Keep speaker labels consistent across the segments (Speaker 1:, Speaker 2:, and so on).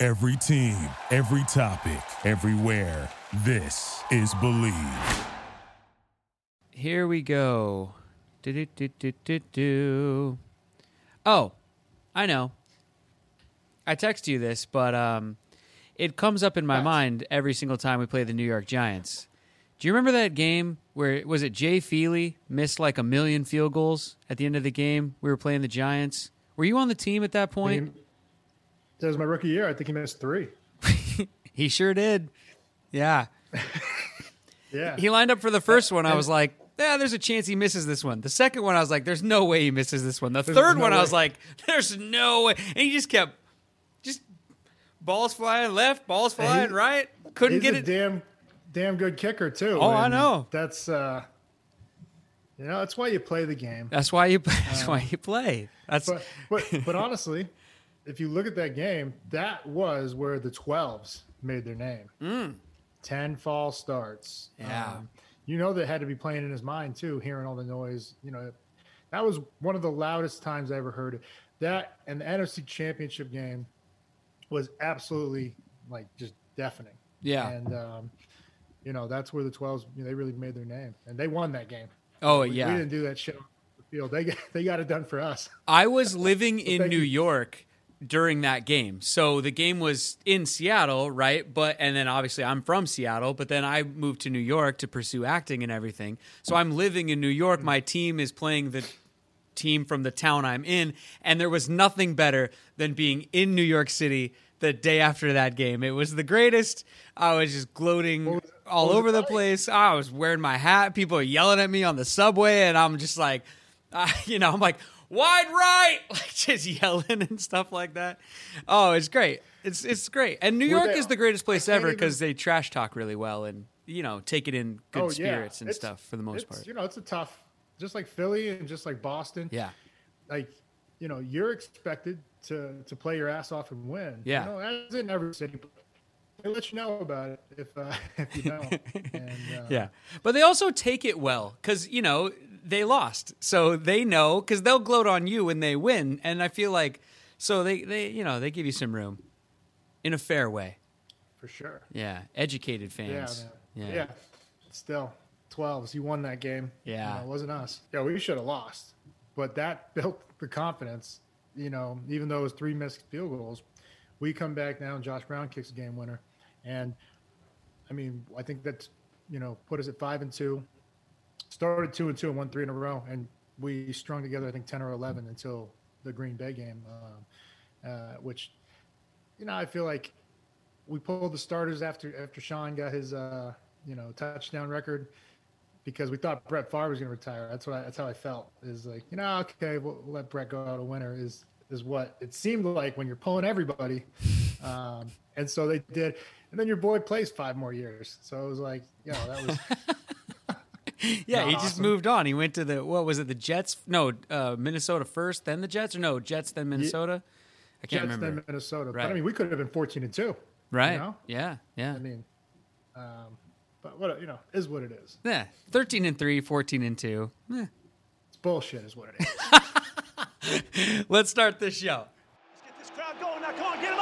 Speaker 1: Every team, every topic, everywhere. This is Believe.
Speaker 2: Here we go. Do-do-do-do-do-do. Oh, I know. I text you this, but um, it comes up in my mind every single time we play the New York Giants. Do you remember that game where was it Jay Feely missed like a million field goals at the end of the game? We were playing the Giants. Were you on the team at that point?
Speaker 3: That was my rookie year. I think he missed three.
Speaker 2: He sure did. Yeah.
Speaker 3: Yeah.
Speaker 2: He lined up for the first one. I was like, yeah, there's a chance he misses this one. The second one, I was like, there's no way he misses this one. The third
Speaker 3: no
Speaker 2: one, I was like, there's no way. And he just kept, just balls flying left, balls flying
Speaker 3: he-
Speaker 2: right. Couldn't get
Speaker 3: a
Speaker 2: it.
Speaker 3: damn, damn good kicker too.
Speaker 2: Oh, I know.
Speaker 3: That's uh, you know, that's why you play the game.
Speaker 2: That's why you. That's why you play. That's
Speaker 3: But but but honestly, if you look at that game, that was where the 12s made their name. Ten false starts.
Speaker 2: Mm. Yeah.
Speaker 3: Um, you know that had to be playing in his mind too, hearing all the noise. You know, that was one of the loudest times I ever heard it. That and the NFC Championship game was absolutely like just deafening.
Speaker 2: yeah.
Speaker 3: And um, you know that's where the 12s you know, they really made their name, and they won that game.
Speaker 2: oh
Speaker 3: We-
Speaker 2: yeah.
Speaker 3: we didn't do that shit on the field. They got, they got it done for us.
Speaker 2: I was living in New. York during that game. So the game was in Seattle, right? But and then obviously I'm from Seattle, but then I moved to New York to pursue acting and everything. So I'm living in New York. My team is playing the team from the town I'm in, and there was nothing better than being in New York City the day after that game. It was the greatest. I was just gloating all
Speaker 3: was it
Speaker 2: over the place. I was wearing my hat. People are yelling at me on the subway, and I'm just like, uh, you know, I'm like wide right, like just yelling and stuff like that. Oh, it's great. It's it's great. And New
Speaker 3: Were
Speaker 2: York
Speaker 3: they-
Speaker 2: is the greatest place
Speaker 3: I can't
Speaker 2: ever because they trash talk really well and you know take it in good
Speaker 3: Oh, yeah.
Speaker 2: spirits and
Speaker 3: It's-
Speaker 2: stuff for the most
Speaker 3: it's,
Speaker 2: part.
Speaker 3: You know, it's a tough, just like Philly and just like Boston.
Speaker 2: Yeah.
Speaker 3: Like, you know, you're expected to to play your ass off and win.
Speaker 2: Yeah.
Speaker 3: You know, as in every city. but They let you know about it if uh, if you don't. and, uh,
Speaker 2: Yeah, but they also take it well because you know they lost, so they know because they'll gloat on you when they win, and I feel like so they they you know they give you some room in a fair way.
Speaker 3: For sure.
Speaker 2: Yeah, educated fans.
Speaker 3: man.
Speaker 2: Yeah.
Speaker 3: Yeah. Still, 12s. You won that game.
Speaker 2: Yeah.
Speaker 3: You know, it wasn't us. Yeah, we should have lost. But that built the confidence. You know, even though it was three missed field goals, we come back now and Josh Brown kicks a game winner. And I mean, I think that's, you know, put us at five and two. Started two and two and won three in a row. And we strung together, I think, 10 or 11 until the Green Bay game, um, uh, which, you know, I feel like we pulled the starters after after Shaun got his uh, you know touchdown record because we thought Brett Favre was going to retire. That's what I, that's how I felt. Is like you know okay we'll, we'll let Brett go out a winner is is what it seemed like when you're pulling everybody, um, and so they did. And then your boy plays five more years, so it was like you know that was
Speaker 2: Yeah, he
Speaker 3: Not
Speaker 2: just
Speaker 3: awesome.
Speaker 2: moved on. He went to the what was it? The Jets? No, uh, Minnesota first, then the Jets, or no, Jets then Minnesota. I can't
Speaker 3: Jets
Speaker 2: remember.
Speaker 3: then Minnesota.
Speaker 2: Right.
Speaker 3: But I mean we could have been fourteen and two,
Speaker 2: right?
Speaker 3: you know?
Speaker 2: Yeah, yeah,
Speaker 3: I mean, um, but what you know is what it is.
Speaker 2: yeah. Thirteen and three, 14 and two. Eh.
Speaker 3: It's bullshit, is what it is.
Speaker 2: Let's start this show.
Speaker 4: Get this crowd going now. Come on, get him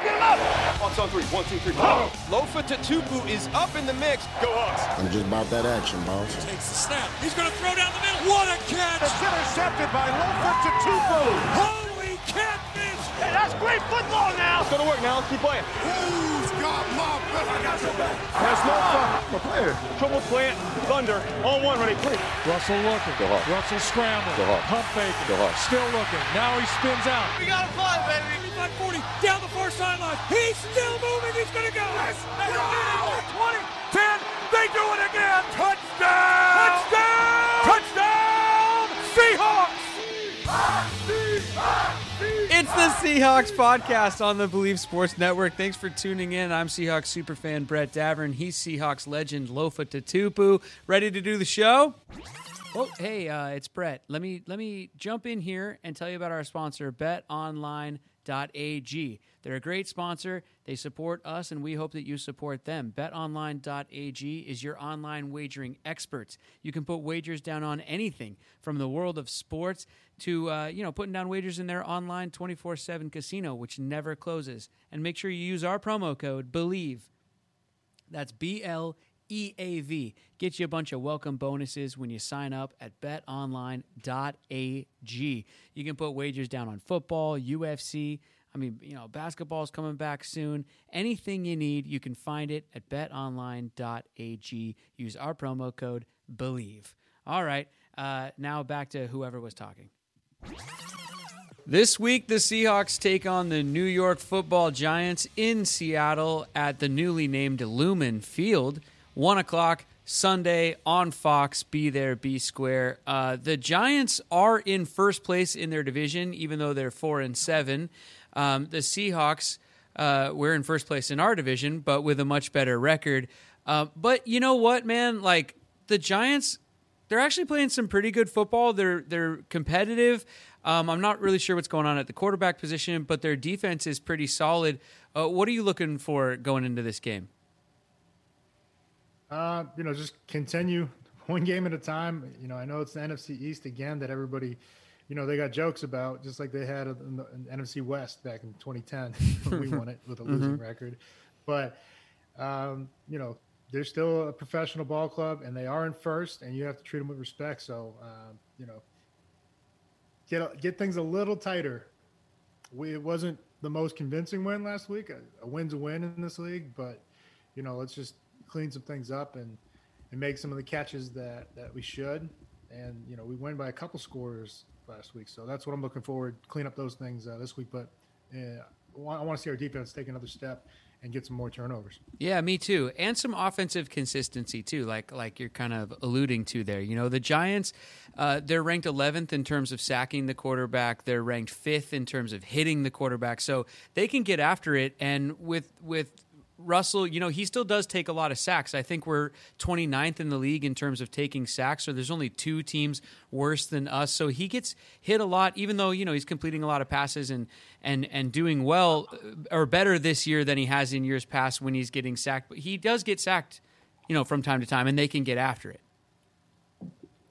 Speaker 4: up, get him up, get him up.
Speaker 5: Hawks on three. One, two, three. Oh. Lofa Tatupu is up in the mix.
Speaker 4: Go Hawks.
Speaker 6: I'm just about that action, boss.
Speaker 7: Takes the snap. He's going to throw down the middle. What a catch!
Speaker 4: It's intercepted by Lofa Tatupu.
Speaker 7: Holy catfish!
Speaker 4: Hey, that's great football now.
Speaker 5: It's gonna work now. Let's keep playing.
Speaker 6: Who's got my back? I got your back.
Speaker 5: That's Lofa. My player. Trouble plant. Thunder. On one. Ready. Play.
Speaker 7: Russell looking. Russell scrambling. Pump faking. Still looking. Now he spins out.
Speaker 4: We got to play, baby.
Speaker 7: 35 40. Down the far sideline. He's still moving. He's going to go. Yes. 20. 10. They do it again. Touchdown. Touchdown. Touchdown. Seahawks.
Speaker 2: It's It's the Seahawks podcast on the Believe Sports Network. Thanks for tuning in. I'm Seahawks superfan Brett Davern. He's Seahawks legend Lofa Tatupu. Ready to do the show? Oh, hey, uh, it's Brett. Let me let me jump in here and tell you about our sponsor, BetOnline.ag. They're a great sponsor. They support us, and we hope that you support them. BetOnline.ag is your online wagering experts. You can put wagers down on anything from the world of sports to uh, you know putting down wagers in their online 24/7 casino, which never closes. And make sure you use our promo code Believe. That's B L EAV. Get you a bunch of welcome bonuses when you sign up at betonline.ag. You can put wagers down on football, UFC. I mean, you know, basketball's coming back soon. Anything you need, you can find it at betonline.ag. Use our promo code BELIEVE. All right, uh, now back to whoever was talking. This week, the Seahawks take on the New York football giants in Seattle at the newly named Lumen Field. One o'clock Sunday on Fox. Be there, be square. Uh, the Giants are in first place in their division, even though they're four and seven. Um, the Seahawks, uh, we're in first place in our division, but with a much better record. Uh, but you know what, man? Like the Giants, they're actually playing some pretty good football. They're they're competitive. Um, I'm not really sure what's going on at the quarterback position, but their defense is pretty solid. Uh, what are you looking for going into this game?
Speaker 3: Uh, you know, just continue one game at a time. You know, I know it's the NFC East again that everybody, you know, they got jokes about, just like they had in the, in NFC West back in 2010 when we won it with a losing mm-hmm. record. But, um, you know, they're still a professional ball club and they are in first, and you have to treat them with respect. So, uh, you know, get get things a little tighter. We, it wasn't the most convincing win last week. A, a win's a win in this league, but you know, let's just clean some things up and and make some of the catches that that we should. And you know, we win by a couple scores last week, so that's what I'm looking forward. To clean up those things uh, this week, but uh, I want to see our defense take another step and get some more turnovers.
Speaker 2: Yeah, me too. And some offensive consistency too, like like you're kind of alluding to there. You know, the Giants, uh, they're ranked 11th in terms of sacking the quarterback. They're ranked fifth in terms of hitting the quarterback. So they can get after it. And with with Russell, you know, he still does take a lot of sacks. I think we're 29th in the league in terms of taking sacks. So there's only two teams worse than us. So he gets hit a lot, even though, you know, he's completing a lot of passes and, and, and doing well uh, or better this year than he has in years past when he's getting sacked. But he does get sacked, you know, from time to time and they can get after it.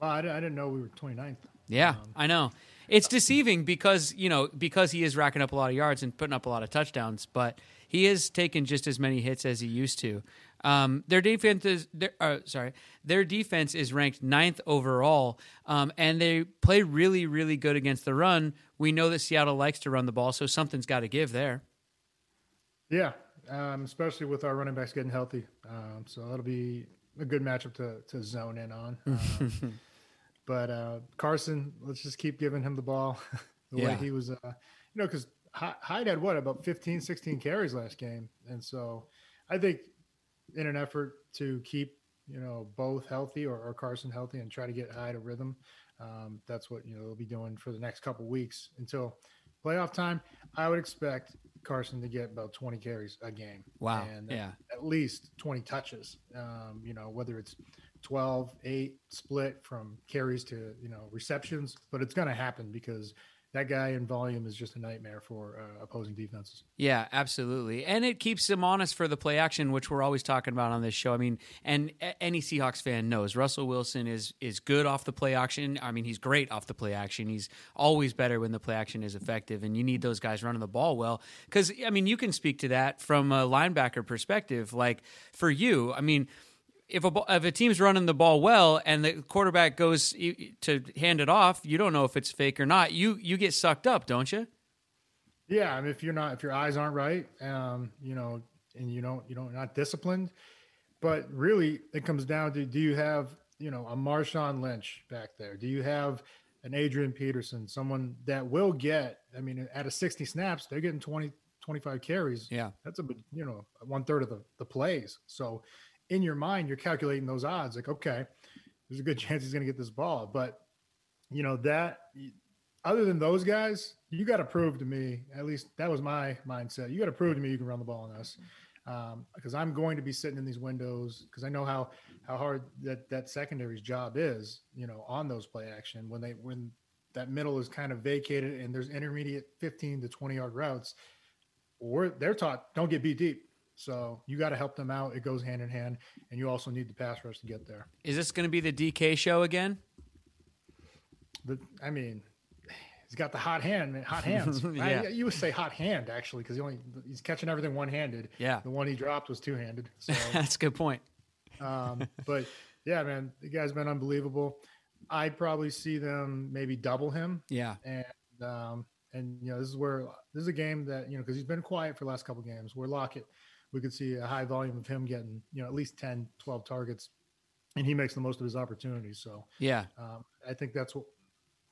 Speaker 3: Well, I didn't know we were 29th.
Speaker 2: Yeah, um, I know. It's deceiving because, you know, because he is racking up a lot of yards and putting up a lot of touchdowns, but – he has taken just as many hits as he used to. Um, their defense is their, uh, sorry, their defense is ranked ninth overall, um, and they play really, really good against the run. We know that Seattle likes to run the ball, so something's got to give there.
Speaker 3: Yeah, um, especially with our running backs getting healthy, um, so that'll be a good matchup to to zone in on. Um, but uh, Carson, let's just keep giving him the ball the yeah. way he was, uh, you know, because Hyde had what about 15, 16 carries last game, and so I think in an effort to keep you know both healthy or, or Carson healthy and try to get Hyde a rhythm, um, that's what you know they'll be doing for the next couple weeks until playoff time. I would expect Carson to get about 20 carries a game.
Speaker 2: Wow. And yeah.
Speaker 3: At least 20 touches. Um, you know, whether it's 12, 8 split from carries to, you know, receptions, but it's going to happen because that guy in volume is just a nightmare for uh, opposing defenses.
Speaker 2: Yeah, absolutely, and it keeps him honest for the play action, which we're always talking about on this show. I mean, and any Seahawks fan knows Russell Wilson is is good off the play action. I mean, he's great off the play action. He's always better when the play action is effective, and you need those guys running the ball well. Because I mean, you can speak to that from a linebacker perspective. Like for you, I mean if a if a team's running the ball well and the quarterback goes to hand it off, you don't know if it's fake or not. You you get sucked up, don't you?
Speaker 3: Yeah, I mean, if you're not if your eyes aren't right, um, you know, and you don't you don't not disciplined, but really it comes down to do you have you know a Marshawn Lynch back there? Do you have an Adrian Peterson, someone that will get? I mean, at a 60 snaps, they're getting 20 25 carries.
Speaker 2: Yeah,
Speaker 3: that's a you know one third of the the plays. So in your mind, you're calculating those odds. Like, okay, there's a good chance he's going to get this ball, but you know that other than those guys, you got to prove to me, at least that was my mindset. You got to prove to me you can run the ball on us. Because um, I'm going to be sitting in these windows because I know how how hard that that secondary's job is, you know, on those play action when they when that middle is kind of vacated and there's intermediate 15 to 20 yard routes. Or they're taught don't get beat deep. So you got to help them out. It goes hand in hand, and you also need the pass rush to get there.
Speaker 2: Is this going to be the DK show again?
Speaker 3: The, I mean, he's got the hot hand, man, hot hands. yeah. I, you would say hot hand actually, because he only he's catching everything one handed.
Speaker 2: Yeah,
Speaker 3: the one he dropped was two handed. So
Speaker 2: that's a good point.
Speaker 3: um, but yeah, man, the guy's been unbelievable. I'd probably see them maybe double him.
Speaker 2: Yeah,
Speaker 3: and um, and you know this is where this is a game that you know because he's been quiet for the last couple games. Where Lockett, we could see a high volume of him getting you know at least 10, 12 targets, and he makes the most of his opportunities. So
Speaker 2: yeah,
Speaker 3: um, I think that's what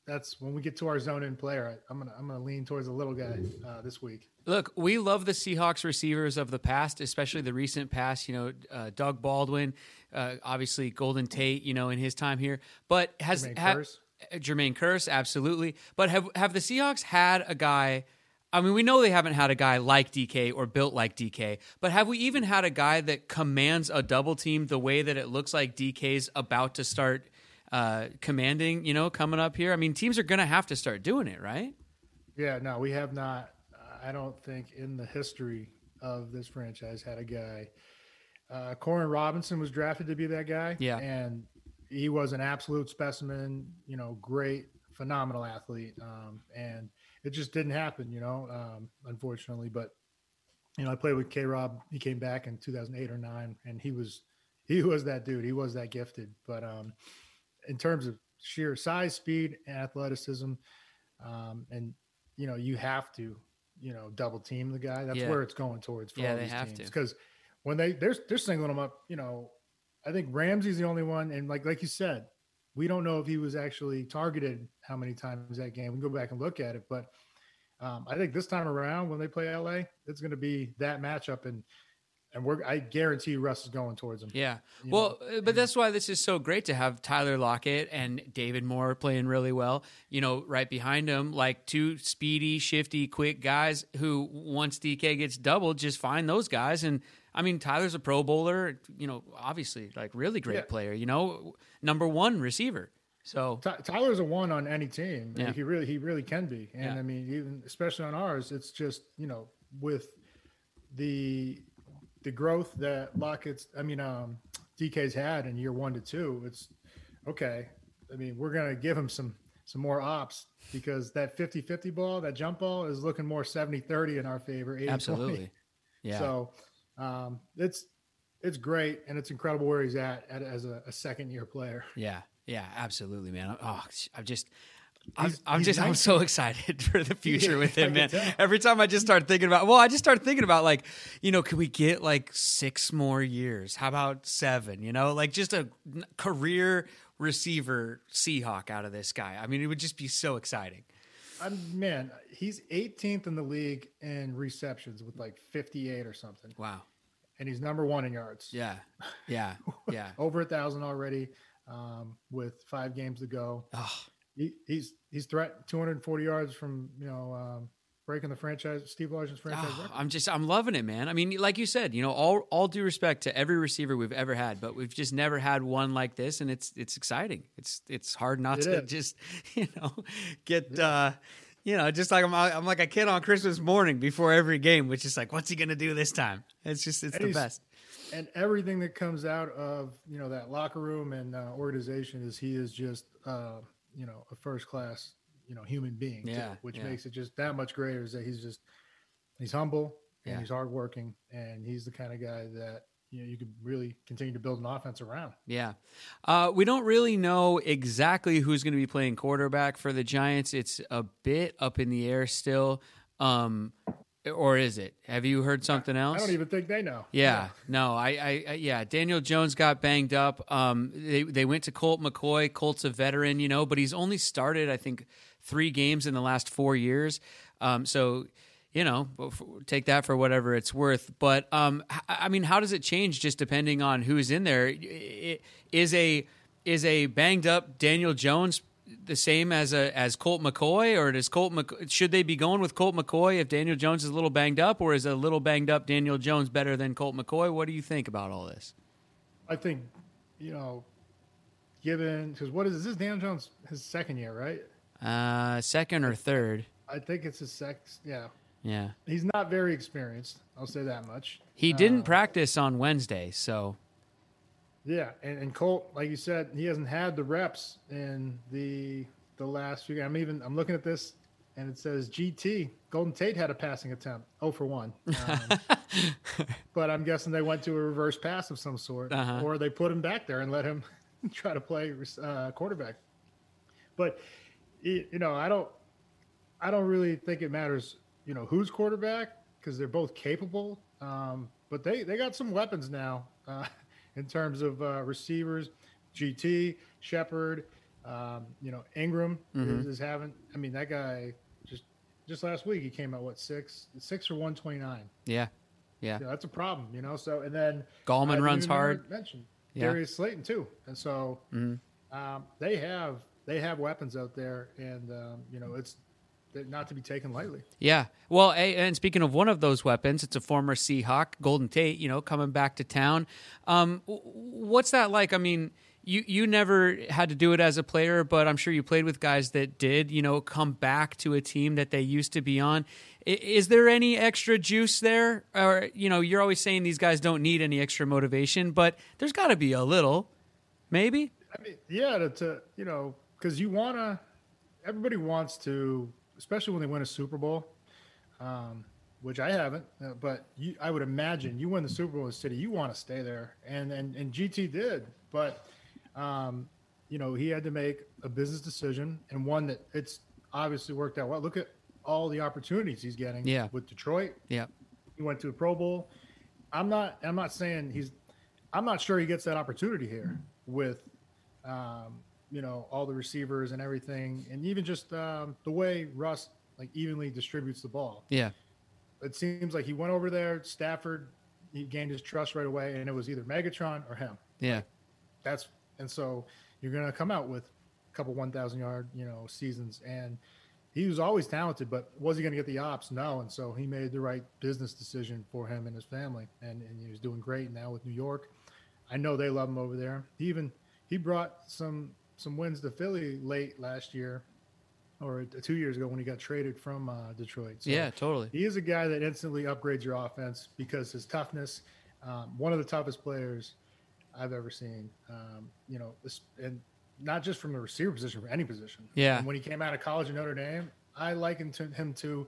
Speaker 3: that's when we get to our zone in player. I'm gonna I'm gonna lean towards the little guy uh, this week.
Speaker 2: Look, we love the Seahawks receivers of the past, especially the recent past. You know, uh, Doug Baldwin, uh, obviously Golden Tate. You know, in his time here, but has
Speaker 3: Jermaine
Speaker 2: ha-. Jermaine Kearse, absolutely. But have have the Seahawks had a guy? I mean, we know they haven't had a guy like DK or built like DK, but have we even had a guy that commands a double team the way that it looks like DK's about to start uh, commanding? You know, coming up here. I mean, teams are going to have to start doing it, right?
Speaker 3: Yeah, no, we have not. I don't think in the history of this franchise had a guy. Uh, Koren Robinson was drafted to be that guy.
Speaker 2: Yeah.
Speaker 3: And he was an absolute specimen, you know, great, phenomenal athlete. Um, and it just didn't happen, you know, um, unfortunately. But, you know, I played with K Rob. He came back in 2008 or nine, and he was, he was that dude. He was that gifted. But um, in terms of sheer size, speed, and athleticism, um, and, you know, you have to, you know, double team the guy. That's
Speaker 2: Yeah.
Speaker 3: where it's going towards for
Speaker 2: Yeah,
Speaker 3: all
Speaker 2: they
Speaker 3: these
Speaker 2: have
Speaker 3: teams. Because when they they're they're singling him up, you know, I think Ramsey's the only one, and like like you said, we don't know if he was actually targeted how many times that game. We can go back and look at it, but um, I think this time around when they play LA, it's going to be that matchup, and and we're I guarantee Russ is going towards him.
Speaker 2: Yeah.
Speaker 3: You
Speaker 2: Well, uh, but that's why this is so great to have Tyler Lockett and David Moore playing really well. You know, right behind him, like two speedy, shifty, quick guys who, once DK gets doubled, just find those guys. And I mean, Tyler's a Pro Bowler. You know, obviously, like really great
Speaker 3: Yeah.
Speaker 2: player. You know, number one receiver. So
Speaker 3: Ty- Tyler's a one on any team.
Speaker 2: Yeah.
Speaker 3: He really he really can be. And
Speaker 2: Yeah.
Speaker 3: I mean, even especially on ours, it's just you know with the the growth that Lockett's, I mean, um, DK's had in year one to two. It's okay. I mean, we're gonna give him some some more ops because that 50-50 ball, that jump ball, is looking more 70-30 in our favor. 80-20.
Speaker 2: absolutely, yeah.
Speaker 3: So um, it's it's great and it's incredible where he's at, at as a, a second year player.
Speaker 2: Yeah, yeah, absolutely, man. Oh, I'm just. I'm,
Speaker 3: He's-
Speaker 2: I'm
Speaker 3: he's
Speaker 2: just I'm so excited for the future
Speaker 3: Yeah,
Speaker 2: with him, man. Every time I just start thinking about, well, I just start thinking about like, you know, could we get like six more years? How about seven? You know, like just a career receiver Seahawk out of this guy. I mean, it would just be so exciting.
Speaker 3: I'm man, he's 18th in the league in receptions with like 58 or something,
Speaker 2: Wow.
Speaker 3: and he's number one in yards.
Speaker 2: Yeah. Yeah. Yeah.
Speaker 3: over a thousand already um, with five games to go.
Speaker 2: oh,
Speaker 3: He, he's he's threat 240 yards from you know um, breaking the franchise Steve Largent's franchise
Speaker 2: Oh. I'm just I'm loving it, man. I mean, like you said, you know, all all due respect to every receiver we've ever had, but we've just never had one like this, and it's it's exciting. It's it's hard not
Speaker 3: It
Speaker 2: to
Speaker 3: is.
Speaker 2: just you know get uh you know just like I'm I'm like a kid on Christmas morning before every game, which is like, what's he gonna do this time? It's just it's
Speaker 3: And
Speaker 2: the best.
Speaker 3: and everything that comes out of you know that locker room and uh, organization is he is just uh, you know a first class you know human being too,
Speaker 2: Yeah,
Speaker 3: which
Speaker 2: yeah.
Speaker 3: makes it just that much greater is that he's just he's humble and
Speaker 2: Yeah.
Speaker 3: he's hardworking and he's the kind of guy that you know you could really continue to build an offense around
Speaker 2: Yeah. Uh, we don't really know exactly who's going to be playing quarterback for the Giants. It's a bit up in the air still. Um, or is it? Have you heard something else?
Speaker 3: i don't even think they know
Speaker 2: Yeah, no, I, I, I, yeah. Daniel Jones got banged up. Um, they they went to Colt McCoy. Colt's a veteran, you know, but he's only started, I think, three games in the last four years. Um, so, you know, take that for whatever it's worth. But um, I mean, how does it change just depending on who's in there? Is a is a banged up Daniel Jones the same as a as Colt McCoy, or does Colt McC- should they be going with Colt McCoy if Daniel Jones is a little banged up, or is a little banged up Daniel Jones better than Colt McCoy? What do you think about all this?
Speaker 3: I think, you know, given because what is this? This Daniel Jones his second year, right?
Speaker 2: Uh, second or third?
Speaker 3: I think it's his sex. Yeah,
Speaker 2: Yeah,
Speaker 3: he's not very experienced. I'll say that much.
Speaker 2: he didn't practice on Wednesday, so
Speaker 3: Yeah, and, and Colt, like you said, he hasn't had the reps in the the last few. I'm even I'm looking at this, and it says GT Golden Tate had a passing attempt, oh for one. Um, but I'm guessing they went to a reverse pass of some sort,
Speaker 2: Uh-huh.
Speaker 3: or they put him back there and let him try to play uh, quarterback. But you know, I don't I don't really think it matters, you know, who's quarterback because they're both capable. Um, but they they got some weapons now uh, in terms of uh, receivers. GT Shepard, um, you know, Engram is, is having. I mean, that guy just just last week he came out what six six or one twenty nine.
Speaker 2: yeah, yeah.
Speaker 3: That's a problem, you know. So and then
Speaker 2: Gallman runs hard.
Speaker 3: Mention
Speaker 2: Yeah. Mm-hmm.
Speaker 3: Darius Slayton too, and so um, they have they have weapons out there, and um, you know it's not to be taken lightly.
Speaker 2: Yeah. Well, and speaking of one of those weapons, it's a former Seahawk, Golden Tate, you know, coming back to town. Um, what's that like? I mean, you, you never had to do it as a player, but I'm sure you played with guys that did, you know, come back to a team that they used to be on. Is there any extra juice there? Or, you know, you're always saying these guys don't need any extra motivation, but there's got to be a little, maybe?
Speaker 3: I mean, yeah, to, to you know, because you want to, everybody wants to, especially when they win a Super Bowl, um, which I haven't, uh, but you, I would imagine you win the Super Bowl in City, you want to stay there, and and and GT did, but um, you know, he had to make a business decision and one that it's obviously worked out well. Look at all the opportunities he's getting
Speaker 2: Yeah.
Speaker 3: with Detroit.
Speaker 2: Yeah.
Speaker 3: He went to a Pro Bowl. I'm not. I'm not saying he's. I'm not sure he gets that opportunity here with, um, you know, all the receivers and everything, and even just um, the way Russ like evenly distributes the ball.
Speaker 2: Yeah.
Speaker 3: It seems like he went over there. Stafford, he gained his trust right away, and it was either Megatron or him.
Speaker 2: Yeah.
Speaker 3: That's and so you're going to come out with a couple 1,000 yard, you know, seasons, and he was always talented, but was he going to get the ops? No, and so he made the right business decision for him and his family, and and he was doing great now with New York. I know they love him over there. He even he brought some some wins to Philly late last year, or two years ago when he got traded from uh, Detroit. So
Speaker 2: Yeah, totally.
Speaker 3: he is a guy that instantly upgrades your offense because his toughness, um, one of the toughest players I've ever seen. Um, you know, this, and not just from the receiver position, for any position.
Speaker 2: Yeah.
Speaker 3: And when he came out of college in Notre Dame, I likened to him to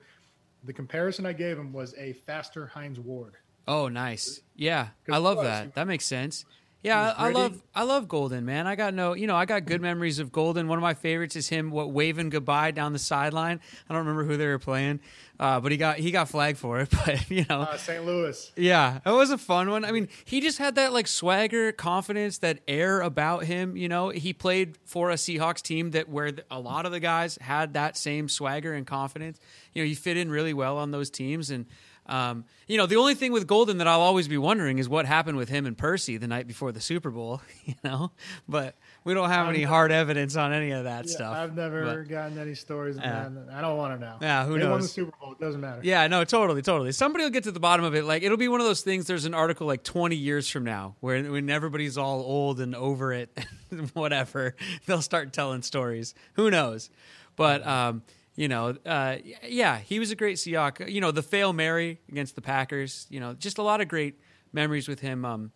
Speaker 3: the comparison I gave him was a faster Hines Ward.
Speaker 2: Oh, nice. Yeah, I love
Speaker 3: was.
Speaker 2: that. That makes sense. Yeah, I, love I love Golden, man. I got no, you know, I got good memories of Golden. One of my favorites is him what waving goodbye down the sideline. I don't remember who they were playing, uh, but he got he got flagged for it. But you know,
Speaker 3: Uh, St. Louis.
Speaker 2: yeah, it was a fun one. I mean, he just had that like swagger, confidence, that air about him. You know, he played for a Seahawks team that where a lot of the guys had that same swagger and confidence. You know, he fit in really well on those teams. And um, you know, the only thing with Golden that I'll always be wondering is what happened with him and Percy the night before the Super Bowl. You know, but we don't have any hard evidence on any of that
Speaker 3: Yeah,
Speaker 2: stuff.
Speaker 3: I've never
Speaker 2: But-
Speaker 3: gotten any stories that. I don't want to know.
Speaker 2: Yeah, who
Speaker 3: they won the
Speaker 2: knows?
Speaker 3: Super Bowl. It doesn't matter.
Speaker 2: Yeah, no, totally, totally. Somebody will get to the bottom of it. Like it'll be one of those things. There's an article like 20 years from now where when everybody's all old and over it, whatever, they'll start telling stories. Who knows? But um, you know, uh, yeah, he was a great Seahawk. You know, the fail Mary against the Packers. You know, just a lot of great memories with him. Um,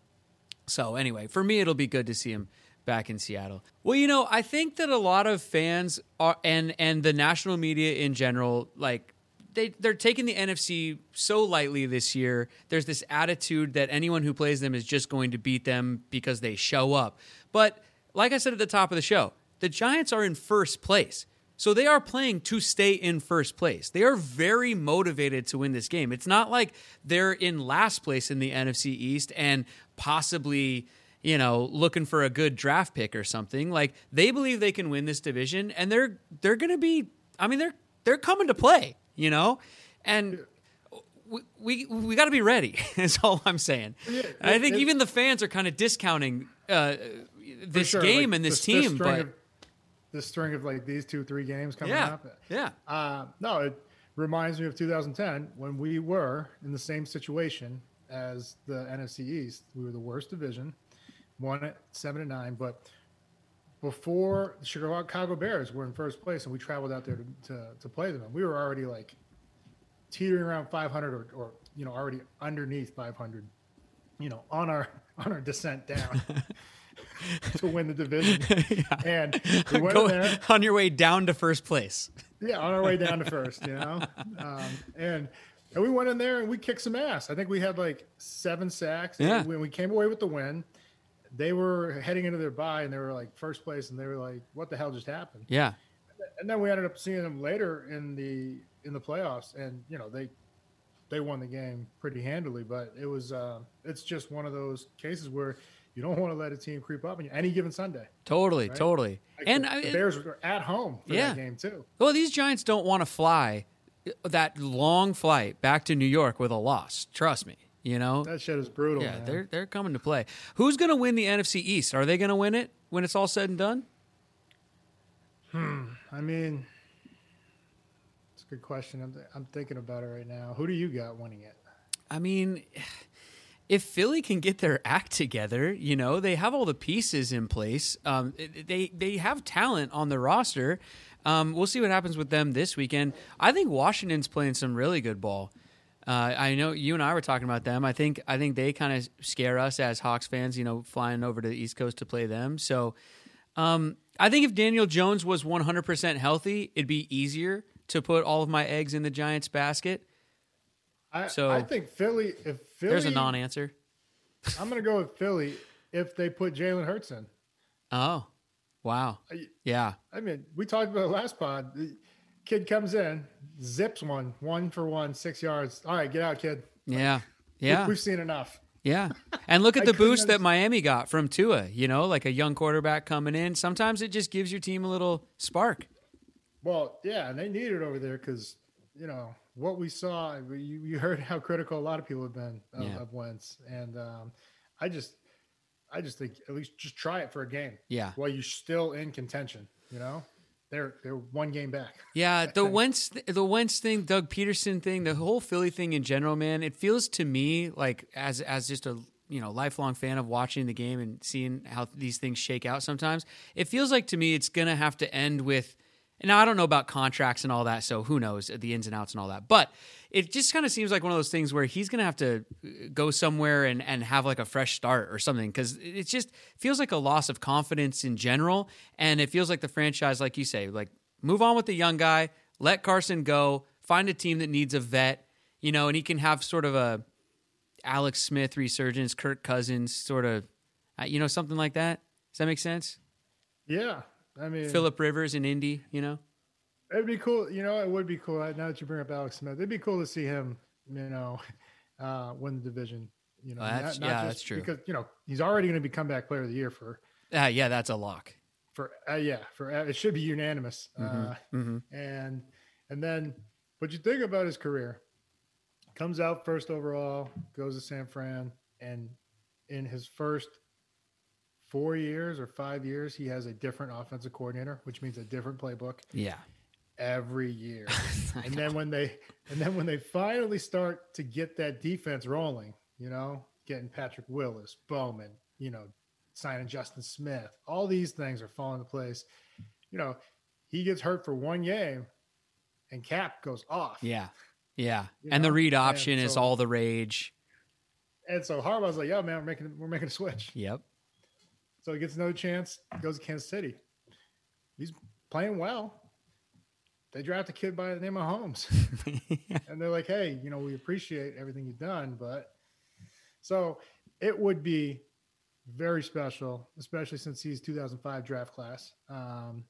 Speaker 2: so anyway, for me, it'll be good to see him back in Seattle. Well, you know, I think that a lot of fans are and and the national media in general, like they they're taking the NFC so lightly this year. There's this attitude that anyone who plays them is just going to beat them because they show up. But like I said at the top of the show, the Giants are in first place. So they are playing to stay in first place. They are very motivated to win this game. It's not like they're in last place in the NFC East and possibly, you know, looking for a good draft pick or something. Like they believe they can win this division and they're they're going to be I mean they're they're coming to play, you know? And we we, we got to be ready. Is all I'm saying. And I think even the fans are kind of discounting uh, this
Speaker 3: sure,
Speaker 2: game
Speaker 3: like,
Speaker 2: and this
Speaker 3: the
Speaker 2: team,
Speaker 3: string
Speaker 2: but
Speaker 3: of- this string of like these two, three games coming
Speaker 2: Yeah.
Speaker 3: up.
Speaker 2: Yeah.
Speaker 3: Uh, no, it reminds me of 2010 when we were in the same situation as the NFC East. We were the worst division, one at seven and nine, but before the Chicago Bears were in first place and we traveled out there to, to, to play them, and we were already like teetering around 500 or, or you know already underneath 500, you know, on our on our descent down. to win the division, and we went
Speaker 2: Go
Speaker 3: there.
Speaker 2: on your way down to first place.
Speaker 3: Yeah, on our way down to first, you know, um, and and we went in there and we kicked some ass. I think we had like seven sacks.
Speaker 2: Yeah.
Speaker 3: when we came away with the win, they were heading into their bye and they were like first place, and they were like, "What the hell just happened?"
Speaker 2: Yeah.
Speaker 3: And then we ended up seeing them later in the in the playoffs, and you know they they won the game pretty handily. But it was uh, it's just one of those cases where you don't want to let a team creep up on you any given Sunday.
Speaker 2: Totally,
Speaker 3: Right.
Speaker 2: totally.
Speaker 3: Like,
Speaker 2: and
Speaker 3: the,
Speaker 2: I
Speaker 3: the Bears are at home for
Speaker 2: Yeah.
Speaker 3: that game too.
Speaker 2: well, these Giants don't want to fly that long flight back to New York with a loss. Trust me. You know,
Speaker 3: That shit is brutal.
Speaker 2: yeah,
Speaker 3: man.
Speaker 2: they're they're coming to play. Who's going to win the NFC East? Are they going to win it when it's all said and done? Hmm.
Speaker 3: I mean, it's a good question. I'm, I'm thinking about it right now. Who do you got winning it?
Speaker 2: I mean, if Philly can get their act together, you know, they have all the pieces in place. Um, they they have talent on the roster. Um, we'll see what happens with them this weekend. I think Washington's playing some really good ball. Uh, I know you and I were talking about them. I think I think they kind of scare us as Hawks fans. You know, flying over to the East Coast to play them. So um, I think if Daniel Jones was 100% healthy, it'd be easier to put all of my eggs in the Giants' basket.
Speaker 3: I,
Speaker 2: So-
Speaker 3: I think Philly. If Philly,
Speaker 2: There's a non-answer.
Speaker 3: I'm going to go with Philly if they put Jalen Hurts in.
Speaker 2: Oh, wow. Yeah.
Speaker 3: I mean, we talked about last pod. The kid comes in, zips one, one for one, six yards. All right, get out, kid.
Speaker 2: Yeah.
Speaker 3: We-
Speaker 2: Yeah.
Speaker 3: We've seen enough.
Speaker 2: Yeah. And look at the boost that Miami got from Tua, you know, like a young quarterback coming in. Sometimes it just gives your team a little spark.
Speaker 3: Well, yeah, and they need it over there because you know what we saw. You, you heard how critical a lot of people have been of,
Speaker 2: Yeah.
Speaker 3: of Wentz, and um, I just, I just think at least just try it for a game.
Speaker 2: Yeah.
Speaker 3: while you're still in contention. You know, they're they're one game back.
Speaker 2: Yeah, the Wentz, the Wentz thing, Doug Pederson thing, the whole Philly thing in general, man. It feels to me like as as just a you know lifelong fan of watching the game and seeing how these things shake out. Sometimes it feels like to me it's gonna have to end with. And now I don't know about contracts and all that, so who knows the ins and outs and all that. But it just kind of seems like one of those things where he's gonna have to uh, go somewhere and and have like a fresh start or something because it just feels like a loss of confidence in general, and it feels like the franchise, like you say, like move on with the young guy, let Carson go, find a team that needs a vet, you know, and he can have sort of a Alex Smith resurgence, Kirk Cousins sort of, uh, you know, something like that. Does that make sense?
Speaker 3: Yeah, I mean,
Speaker 2: Philip Rivers in Indy, you know.
Speaker 3: it'd be cool. You know, it would be cool. Now that you bring up Alex Smith, it'd be cool to see him. You know, uh, win the division. You know,
Speaker 2: Oh, that's- yeah, that's true.
Speaker 3: Because you know he's already going to be comeback player of the year for
Speaker 2: Uh, yeah, that's a lock.
Speaker 3: for uh, yeah for uh, it should be unanimous uh,
Speaker 2: mhm.
Speaker 3: and and then what you think about his career comes out first overall goes to san fran and in his first four years or five years he has a different offensive coordinator which means a different playbook
Speaker 2: Yeah.
Speaker 3: every year and then when they and then when they finally start to get that defense rolling you know getting patrick willis bowman you know signing justin smith all these things are falling into place you know he gets hurt for one game and cap goes off
Speaker 2: Yeah. Yeah.
Speaker 3: You
Speaker 2: and the read option is all the rage.
Speaker 3: and so harbaugh's like yo man we're making we're making a switch
Speaker 2: Yep.
Speaker 3: So he gets another chance goes to kansas city he's playing well they draft a kid by the name of Holmes. and they're like, hey, you know, we appreciate everything you've done, but so it would be very special, especially since he's 2005 draft class. Um,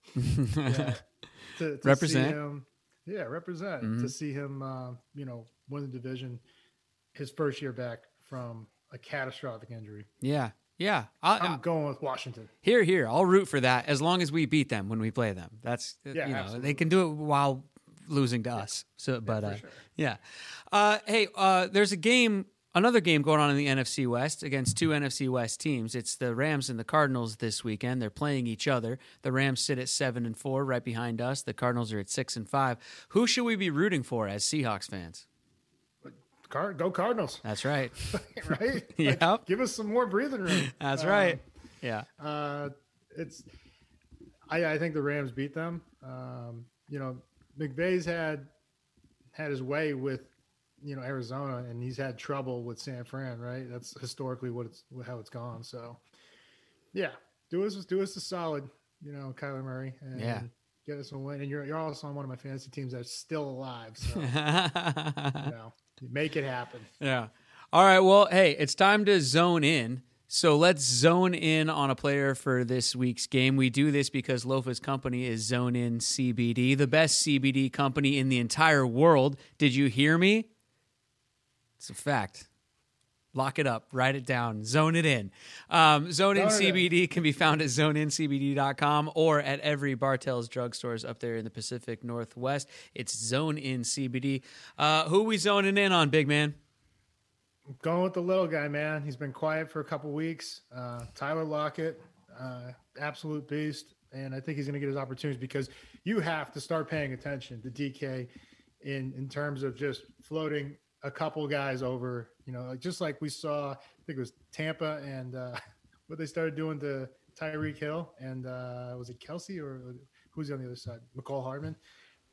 Speaker 3: yeah, to, to
Speaker 2: Represent.
Speaker 3: See him, yeah, represent to see him, uh, you know, win the division his first year back from a catastrophic injury.
Speaker 2: Yeah. Yeah. I,
Speaker 3: I'm going with Washington.
Speaker 2: here, here. I'll root for that as long as we beat them when we play them. That's
Speaker 3: Yeah,
Speaker 2: you know they can do it while losing to us. So, but uh,
Speaker 3: sure.
Speaker 2: yeah. Uh, hey, uh, there's a game another game going on in the NFC West against two NFC West teams. It's the Rams and the Cardinals this weekend. They're playing each other. The Rams sit at seven and four, right behind us. The Cardinals are at six and five. Who should we be rooting for as Seahawks fans?
Speaker 3: Card, go Cardinals,
Speaker 2: That's right.
Speaker 3: right? Like, give us some more breathing room.
Speaker 2: That's
Speaker 3: Um,
Speaker 2: right. Yeah.
Speaker 3: Uh, it's, I, I think the Rams beat them. Um, you know, McVay's had had his way with, you know, Arizona, and he's had trouble with San Fran. Right? That's historically what it's how it's gone. So, yeah, do us do us a solid. You know, Kyler Murray, and
Speaker 2: Yeah.
Speaker 3: get us a win. And you're you're also on one of my fantasy teams that's still alive. So, you know, make it happen.
Speaker 2: Yeah. All right. Well, hey, it's time to zone in. So let's zone in on a player for this week's game. We do this because Lofa's company is Zone In CBD, the best CBD company in the entire world. Did you hear me? It's a fact. Lock it up, write it down, zone it in. Um, zone In
Speaker 3: Zone it in.
Speaker 2: CBD can be found at zoneincbd.com or at every Bartell's drugstores up there in the Pacific Northwest. It's Zone In CBD. Uh, who we zoning in on, big man?
Speaker 3: Going with the little guy, man. He's been quiet for a couple weeks. Uh, Tyler Lockett, uh, absolute beast, and I think he's going to get his opportunities because you have to start paying attention to DK in in terms of just floating a couple guys over. You know, like just like we saw, I think it was Tampa and uh, what they started doing to Tyreek Hill and uh, was it Kelce or who's on the other side? Mecole Hardman.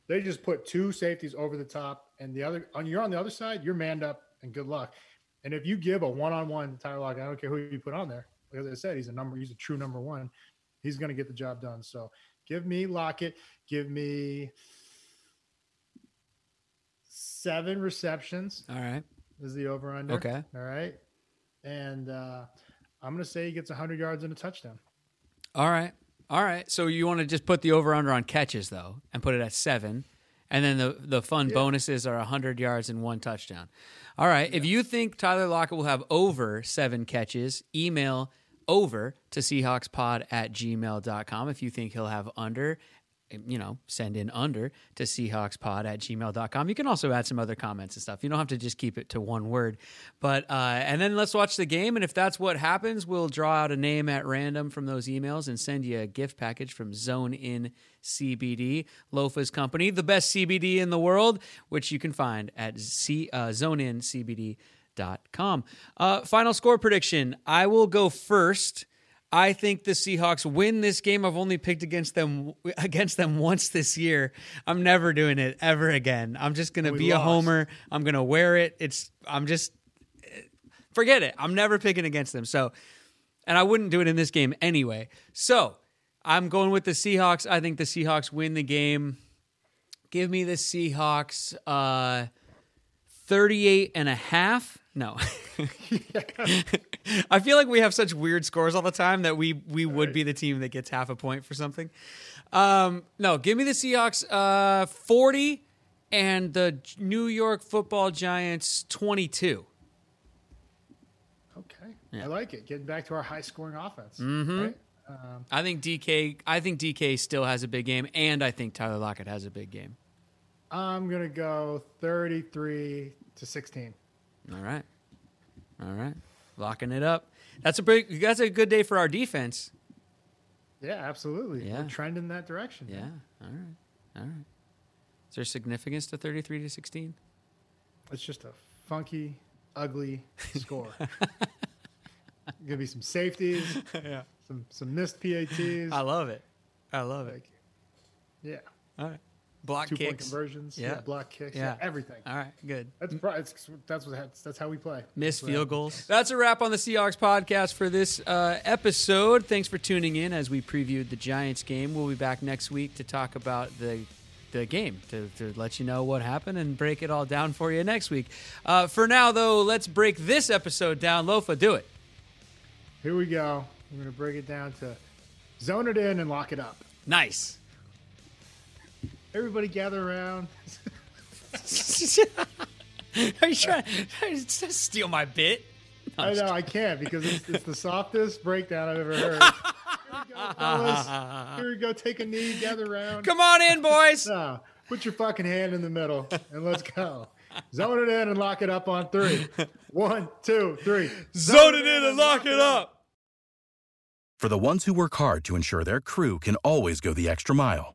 Speaker 3: They just put two safeties over the top, and the other on you're on the other side, you're manned up, and good luck. And if you give a one-on-one Tyler Lockett, I don't care who you put on there. Like I said, he's a number, he's a true number one. He's going to get the job done. So give me Lockett. Give me seven receptions
Speaker 2: All right.
Speaker 3: is the over/under.
Speaker 2: Okay.
Speaker 3: All right. And uh, I'm going to say he gets 100 yards and a touchdown.
Speaker 2: All right. All right. So you want to just put the over under on catches though, and put it at seven, and then the the fun bonuses are hundred yards and one touchdown. All right. If you think Tyler Lockett will have over seven catches, email over to Seahawkspod at gmail.com. If you think he'll have under, you know, send in under to Seahawkspod at gmail.com. You can also add some other comments and stuff. You don't have to just keep it to one word. But, uh, and then let's watch the game. And if that's what happens, we'll draw out a name at random from those emails and send you a gift package from Zone In CBD, Lofa's company, the best CBD in the world, which you can find at C, uh, zoneincbd.com. Uh, final score prediction. I will go first. I think the Seahawks win this game. I've only picked against them against them once this year. I'm never doing it ever again. I'm just gonna
Speaker 3: We
Speaker 2: be a homer. I'm gonna wear it. It's I'm just forget it. I'm never picking against them. So, and I wouldn't do it in this game anyway. So, I'm going with the Seahawks. I think the Seahawks win the game. Give me the Seahawks uh 38 and a half. No. I feel like we have such weird scores all the time that we we would be the team that gets half a point for something. Um, no, give me the Seahawks uh, 40 and the New York Football Giants 22.
Speaker 3: Okay.
Speaker 2: Yeah.
Speaker 3: I like it. Getting back to our high scoring offense. Right? Um,
Speaker 2: I think DK I think DK still has a big game and I think Tyler Lockett has a big game.
Speaker 3: I'm going to go 33 to 16.
Speaker 2: All right. All right. Locking it up. That's a big that's a good day for our defense.
Speaker 3: Yeah, absolutely.
Speaker 2: Yeah.
Speaker 3: We're trending in that direction.
Speaker 2: Yeah. All right. All right. Is there significance to 33 to 16?
Speaker 3: It's just a funky, ugly score. Gonna be some safeties,
Speaker 2: yeah.
Speaker 3: some some missed PATs.
Speaker 2: I love it. I love it.
Speaker 3: yeah,
Speaker 2: All right. Block
Speaker 3: two point
Speaker 2: kicks.
Speaker 3: conversions.
Speaker 2: Yeah.
Speaker 3: Yeah, block kicks.
Speaker 2: Yeah.
Speaker 3: Yeah, everything.
Speaker 2: All right. Good.
Speaker 3: That's that's what that's, that's how we play. Miss
Speaker 2: field goals. That's a wrap on the Seahawks podcast for this uh, episode. Thanks for tuning in as we previewed the Giants game. We'll be back next week to talk about the the game to, to let you know what happened and break it all down for you next week. Uh, for now, though, let's break this episode down. Lofa, do it.
Speaker 3: Here we go. I'm gonna break it down to zone it in and lock it up.
Speaker 2: Nice.
Speaker 3: Everybody gather around.
Speaker 2: Are you trying to steal my bit? No, I'm
Speaker 3: I know I can't because it's, it's the softest breakdown I've ever heard. Here we go, fellas. Here we go. Take a knee. Gather around.
Speaker 2: Come on in, boys.
Speaker 3: No, put your fucking hand in the middle and let's go. Zone it in and lock it up on three. One, two, three.
Speaker 2: Zone it in and lock it up.
Speaker 8: For the ones who work hard to ensure their crew can always go the extra mile,